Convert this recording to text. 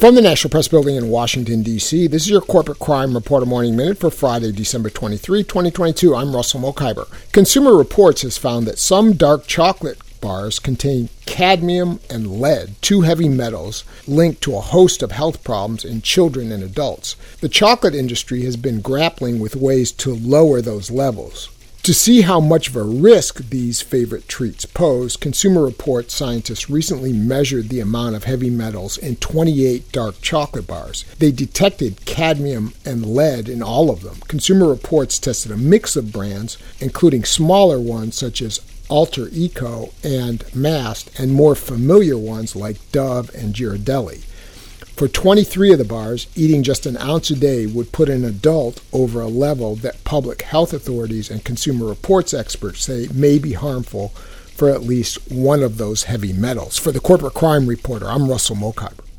From the National Press Building in Washington, D.C., this is your Corporate Crime Reporter Morning Minute for Friday, December 23, 2022. I'm Russell Mokhiber. Consumer Reports has found that some dark chocolate bars contain cadmium and lead, two heavy metals linked to a host of health problems in children and adults. The chocolate industry has been grappling with ways to lower those levels. To see how much of a risk these favorite treats pose, Consumer Reports scientists recently measured the amount of heavy metals in 28 dark chocolate bars. They detected cadmium and lead in all of them. Consumer Reports tested a mix of brands, including smaller ones such as Alter Eco and Mast, and more familiar ones like Dove and Ghirardelli. For 23 of the bars, eating just an ounce a day would put an adult over a level that public health authorities and consumer reports experts say may be harmful for at least one of those heavy metals. For the Corporate Crime Reporter, I'm Russell Mokhiber.